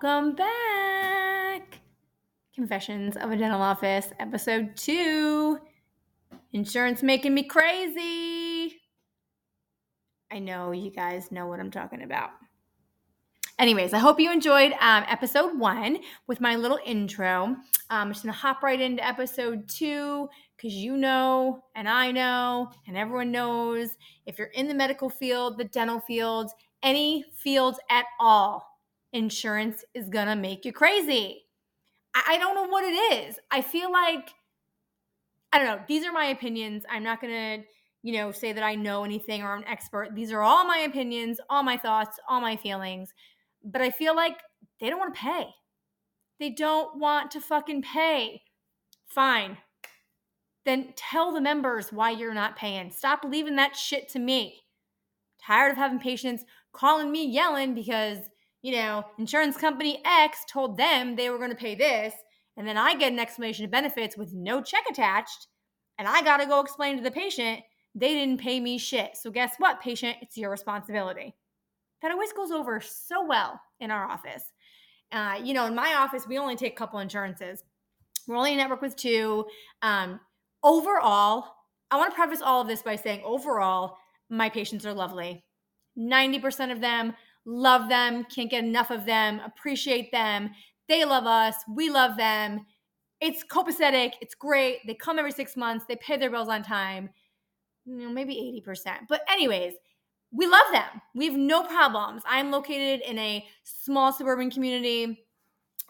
Welcome back. Confessions of a Dental Office, episode two. Insurance making me crazy. I know you guys know what I'm talking about. Anyways, I hope you enjoyed um, episode one with my little intro. Um, I'm just gonna hop right into episode two because you know, and I know, and everyone knows if you're in the medical field, the dental field, any field at all, insurance is gonna make you crazy. I, I don't know what it is. I feel like, I don't know, these are my opinions. I'm not gonna, you know, say that I know anything or I'm an expert. These are all my opinions, all my thoughts, all my feelings. But I feel like they don't wanna pay. They don't want to fucking pay. Fine. Then tell the members why you're not paying. Stop leaving that shit to me. Tired of having patients calling me yelling because, you know, insurance company X told them they were going to pay this. And then I get an explanation of benefits with no check attached. And I got to go explain to the patient they didn't pay me shit. So guess what, patient? It's your responsibility. That always goes over so well in our office. Uh, you know, in my office, we only take a couple insurances. We're only a network with two. Um, overall, I want to preface all of this by saying overall, my patients are lovely. 90% of them love them, can't get enough of them, appreciate them. They love us, we love them. It's copacetic, it's great. They come every six months, they pay their bills on time, you know, maybe 80%. But, anyways, we love them. We have no problems. I'm located in a small suburban community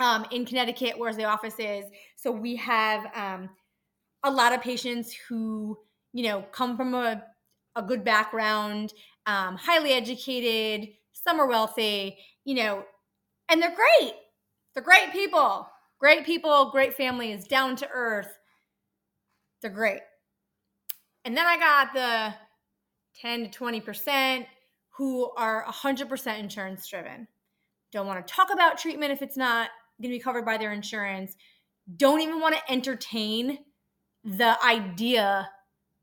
um, in Connecticut, where the office is. So we have um, a lot of patients who, you know, come from a, a good background, um, highly educated, some are wealthy, you know, and they're great. They're great people, great people, great families, down to earth. They're great. And then I got the 10 to 20% who are 100% insurance driven. Don't want to talk about treatment if it's not going to be covered by their insurance. Don't even want to entertain the idea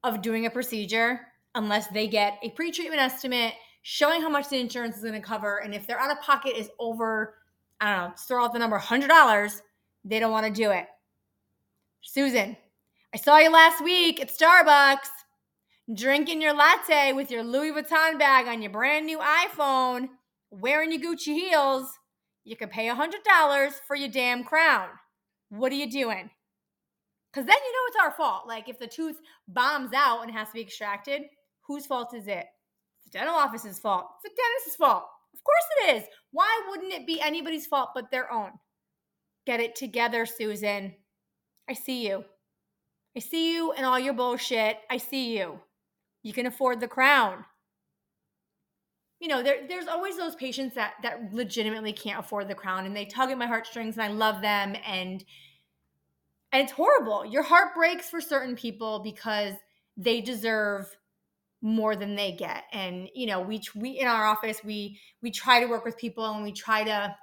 of doing a procedure unless they get a pre-treatment estimate showing how much the insurance is going to cover and if their out of pocket is over i don't know throw out the number $100 they don't want to do it. Susan i saw you last week at starbucks drinking your latte with your louis vuitton bag on your brand new iphone wearing your gucci heels. You could pay $100 for your damn crown. What are you doing? Because then you know it's our fault. Like if the tooth bombs out and has to be extracted Whose fault is it? Dental office's fault. It's the dentist's fault. Of course it is. Why wouldn't it be anybody's fault but their own? Get it together, Susan. I see you. I see you and all your bullshit. I see you. You can afford the crown. You know, there, there's always those patients that that legitimately can't afford the crown and they tug at my heartstrings and I love them and and it's horrible. Your heart breaks for certain people because they deserve more than they get. And you know we we in our office we we try to work with people and we try to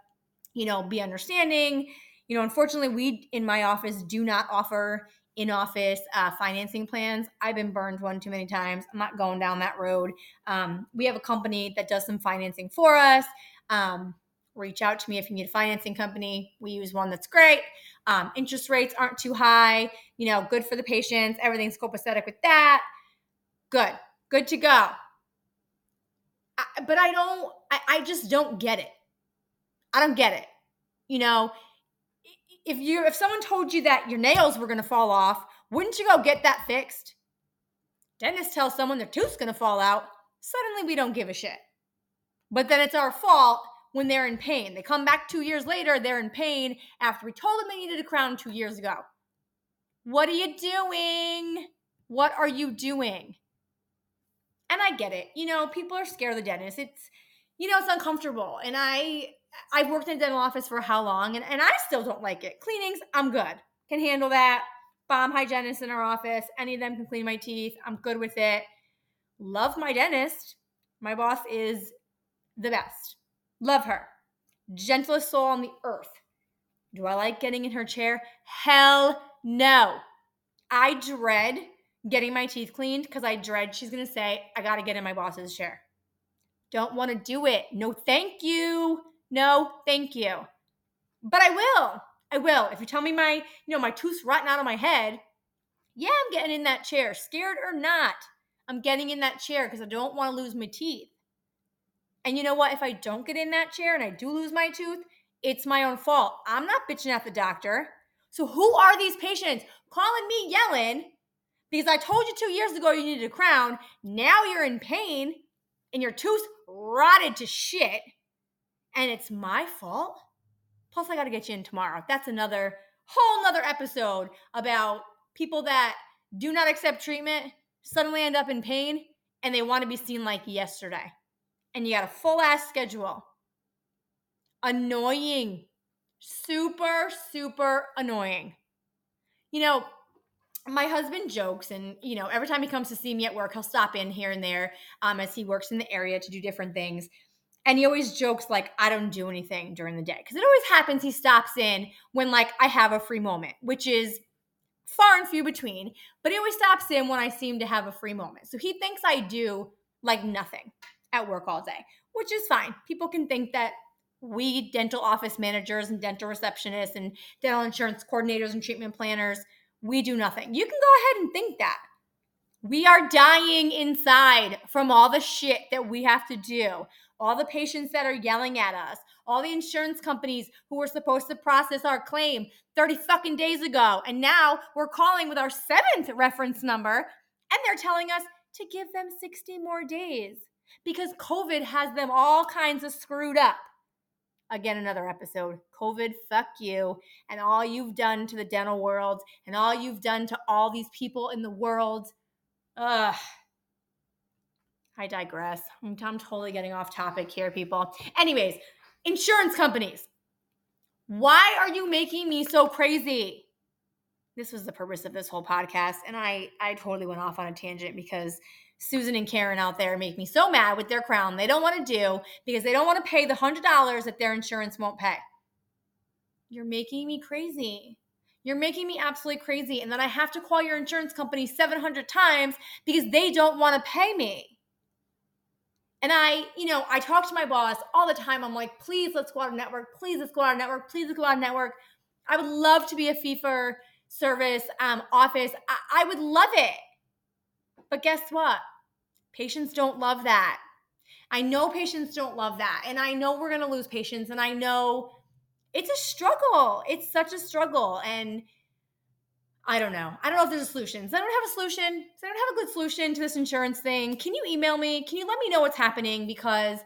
you know be understanding. You know unfortunately we in my office do not offer in office uh, financing plans. I've been burned one too many times. I'm not going down that road. Um, we have a company that does some financing for us. Um, reach out to me if you need a financing company. We use one that's great. Um, interest rates aren't too high. You know good for the patients. Everything's copacetic with that. Good good to go. I, but I don't, I, I just don't get it. I don't get it. You know, if you if someone told you that your nails were going to fall off, wouldn't you go get that fixed? Dentist tells someone their tooth's going to fall out. Suddenly, we don't give a shit. But then it's our fault when they're in pain. They come back two years later, they're in pain after we told them they needed a crown two years ago. What are you doing? What are you doing? And I get it. You know, people are scared of the dentist. It's, you know, it's uncomfortable. And I, I've worked in a dental office for how long, and, and I still don't like it. Cleanings, I'm good. Can handle that. Bomb hygienist in our office. Any of them can clean my teeth. I'm good with it. Love my dentist. My boss is the best. Love her. Gentlest soul on the earth. Do I like getting in her chair? Hell no. I dread getting my teeth cleaned because I dread she's going to say, I got to get in my boss's chair. Don't want to do it. No, thank you. No, thank you. But I will. I will. If you tell me my, you know, my tooth's rotting out of my head, yeah, I'm getting in that chair, scared or not. I'm getting in that chair because I don't want to lose my teeth. And you know what? If I don't get in that chair and I do lose my tooth, it's my own fault. I'm not bitching at the doctor. So who are these patients calling me yelling because I told you two years ago you needed a crown. Now you're in pain and your tooth rotted to shit and it's my fault? Plus, I got to get you in tomorrow. That's another whole nother episode about people that do not accept treatment, suddenly end up in pain, and they want to be seen like yesterday. And you got a full ass schedule. Annoying. Super, super annoying. You know, my husband jokes, and you know, every time he comes to see me at work, he'll stop in here and there um, as he works in the area to do different things. And he always jokes like I don't do anything during the day because it always happens. He stops in when like I have a free moment, which is far and few between. But he always stops in when I seem to have a free moment. So he thinks I do like nothing at work all day, which is fine. People can think that we dental office managers and dental receptionists and dental insurance coordinators and treatment planners, we do nothing. You can go ahead and think that. We are dying inside from all the shit that we have to do all the patients that are yelling at us, all the insurance companies who were supposed to process our claim 30 fucking days ago. And now we're calling with our seventh reference number and they're telling us to give them 60 more days because COVID has them all kinds of screwed up. Again, another episode. COVID, fuck you, and all you've done to the dental world, and all you've done to all these people in the world. Ugh. I digress. I'm, I'm totally getting off topic here, people. Anyways, insurance companies. Why are you making me so crazy? This was the purpose of this whole podcast. And I, I totally went off on a tangent because Susan and Karen out there make me so mad with their crown. They don't want to do because they don't want to pay the $100 that their insurance won't pay. You're making me crazy. You're making me absolutely crazy. And then I have to call your insurance company 700 times because they don't want to pay me. And I, you know, I talk to my boss all the time. I'm like, please let's go out of network. Please let's go out of network. Please let's go out of network. I would love to be a FIFA service um, office. I-, I would love it. But guess what? Patients don't love that. I know patients don't love that. And I know we're going to lose patients. And I know it's a struggle. It's such a struggle. And I don't know. I don't know if there's a solution. So I don't have a solution? So I don't have a good solution to this insurance thing? Can you email me? Can you let me know what's happening? Because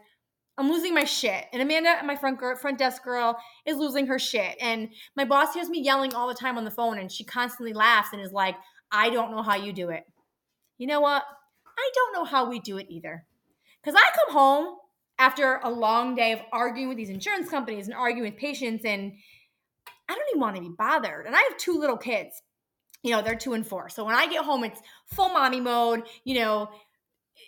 I'm losing my shit. And Amanda, my front girl, front desk girl, is losing her shit. And my boss hears me yelling all the time on the phone, and she constantly laughs and is like, "I don't know how you do it." You know what? I don't know how we do it either. Because I come home after a long day of arguing with these insurance companies and arguing with patients, and I don't even want to be bothered. And I have two little kids you know, they're two and four. So when I get home, it's full mommy mode, you know,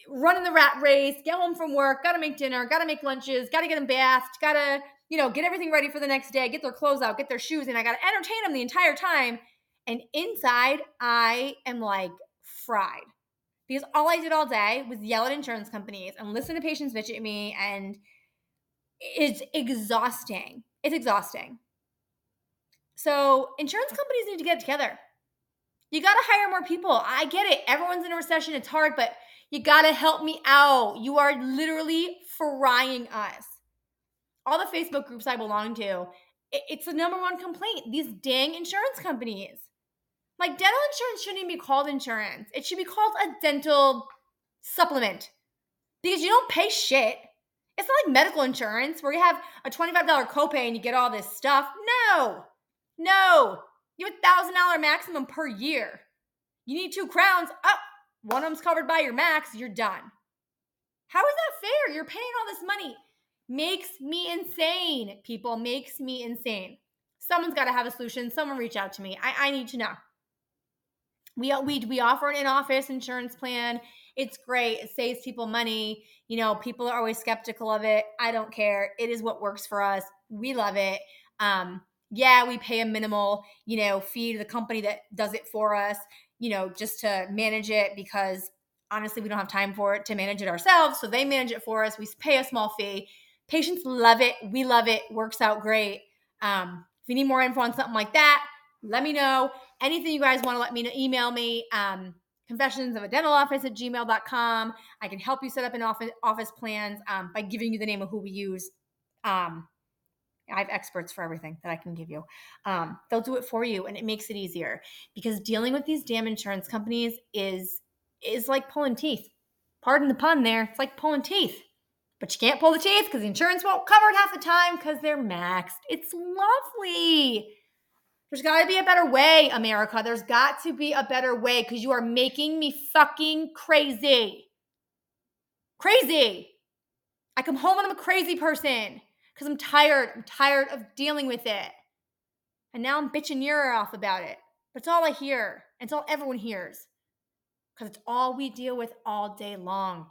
running the rat race, get home from work, gotta make dinner, gotta make lunches, gotta get them bathed, gotta, you know, get everything ready for the next day, get their clothes out, get their shoes and I gotta entertain them the entire time. And inside, I am like fried because all I did all day was yell at insurance companies and listen to patients bitch at me. And it's exhausting. It's exhausting. So insurance companies need to get together you got to hire more people. I get it. Everyone's in a recession. It's hard, but you got to help me out. You are literally frying us. All the Facebook groups I belong to, it's the number one complaint. These dang insurance companies. Like dental insurance shouldn't even be called insurance. It should be called a dental supplement because you don't pay shit. It's not like medical insurance where you have a $25 copay and you get all this stuff. No, no. You have a thousand dollar maximum per year. You need two crowns. Oh, one of them's covered by your max. You're done. How is that fair? You're paying all this money. Makes me insane. People makes me insane. Someone's got to have a solution. Someone reach out to me. I, I need to know. We, we, we offer an in-office insurance plan. It's great. It saves people money. You know, people are always skeptical of it. I don't care. It is what works for us. We love it. Um, yeah, we pay a minimal, you know, fee to the company that does it for us, you know, just to manage it because honestly, we don't have time for it to manage it ourselves. So they manage it for us. We pay a small fee. Patients love it. We love it. Works out great. Um, if you need more info on something like that, let me know. Anything you guys want to let me know, email me. Um, confessions of a dental office at gmail.com. I can help you set up an office, office plans um, by giving you the name of who we use. Um, I have experts for everything that I can give you. Um, they'll do it for you and it makes it easier because dealing with these damn insurance companies is is like pulling teeth. Pardon the pun there. It's like pulling teeth. But you can't pull the teeth because the insurance won't cover it half the time because they're maxed. It's lovely. There's got to be a better way, America. There's got to be a better way because you are making me fucking crazy. Crazy. I come home and I'm a crazy person because I'm tired. I'm tired of dealing with it. And now I'm bitching your off about it. But it's all I hear. And it's all everyone hears because it's all we deal with all day long.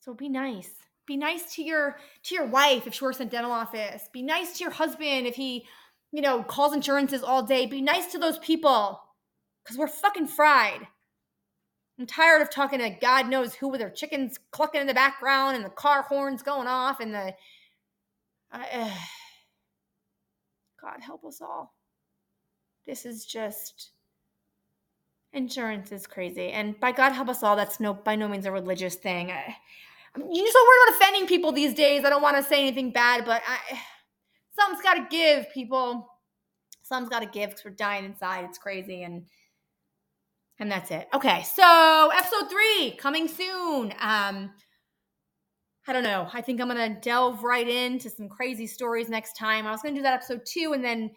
So be nice. Be nice to your to your wife if she works in dental office. Be nice to your husband if he you know, calls insurances all day. Be nice to those people because we're fucking fried. I'm tired of talking to God knows who with their chickens clucking in the background and the car horns going off and the. Uh, God help us all. This is just. Insurance is crazy. And by God help us all, that's no by no means a religious thing. I, I'm just so worried about offending people these days. I don't want to say anything bad, but I something's got to give, people. Something's got to give because we're dying inside. It's crazy, and and that's it. Okay, so episode three coming soon. Um, I don't know. I think I'm gonna delve right into some crazy stories next time. I was gonna do that episode two, and then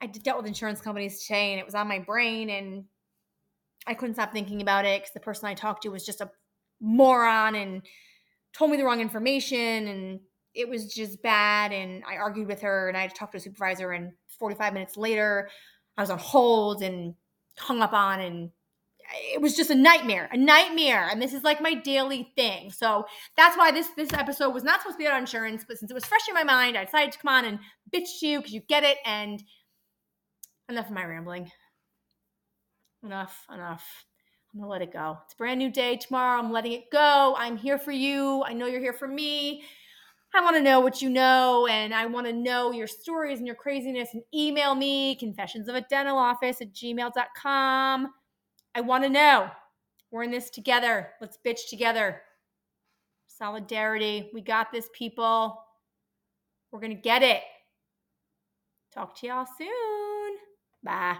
I dealt with insurance companies today, and it was on my brain, and I couldn't stop thinking about it because the person I talked to was just a moron and told me the wrong information and it was just bad and I argued with her and I had to a supervisor and 45 minutes later I was on hold and hung up on and it was just a nightmare, a nightmare. And this is like my daily thing. So that's why this this episode was not supposed to be about insurance, but since it was fresh in my mind, I decided to come on and bitch you because you get it. And enough of my rambling. Enough, enough. I'm gonna let it go. It's a brand new day tomorrow. I'm letting it go. I'm here for you. I know you're here for me. I want to know what you know and I want to know your stories and your craziness and email me confessions of a dental office at gmail.com. I want to know. We're in this together. Let's bitch together. Solidarity. We got this, people. We're going to get it. Talk to y'all soon. Bye.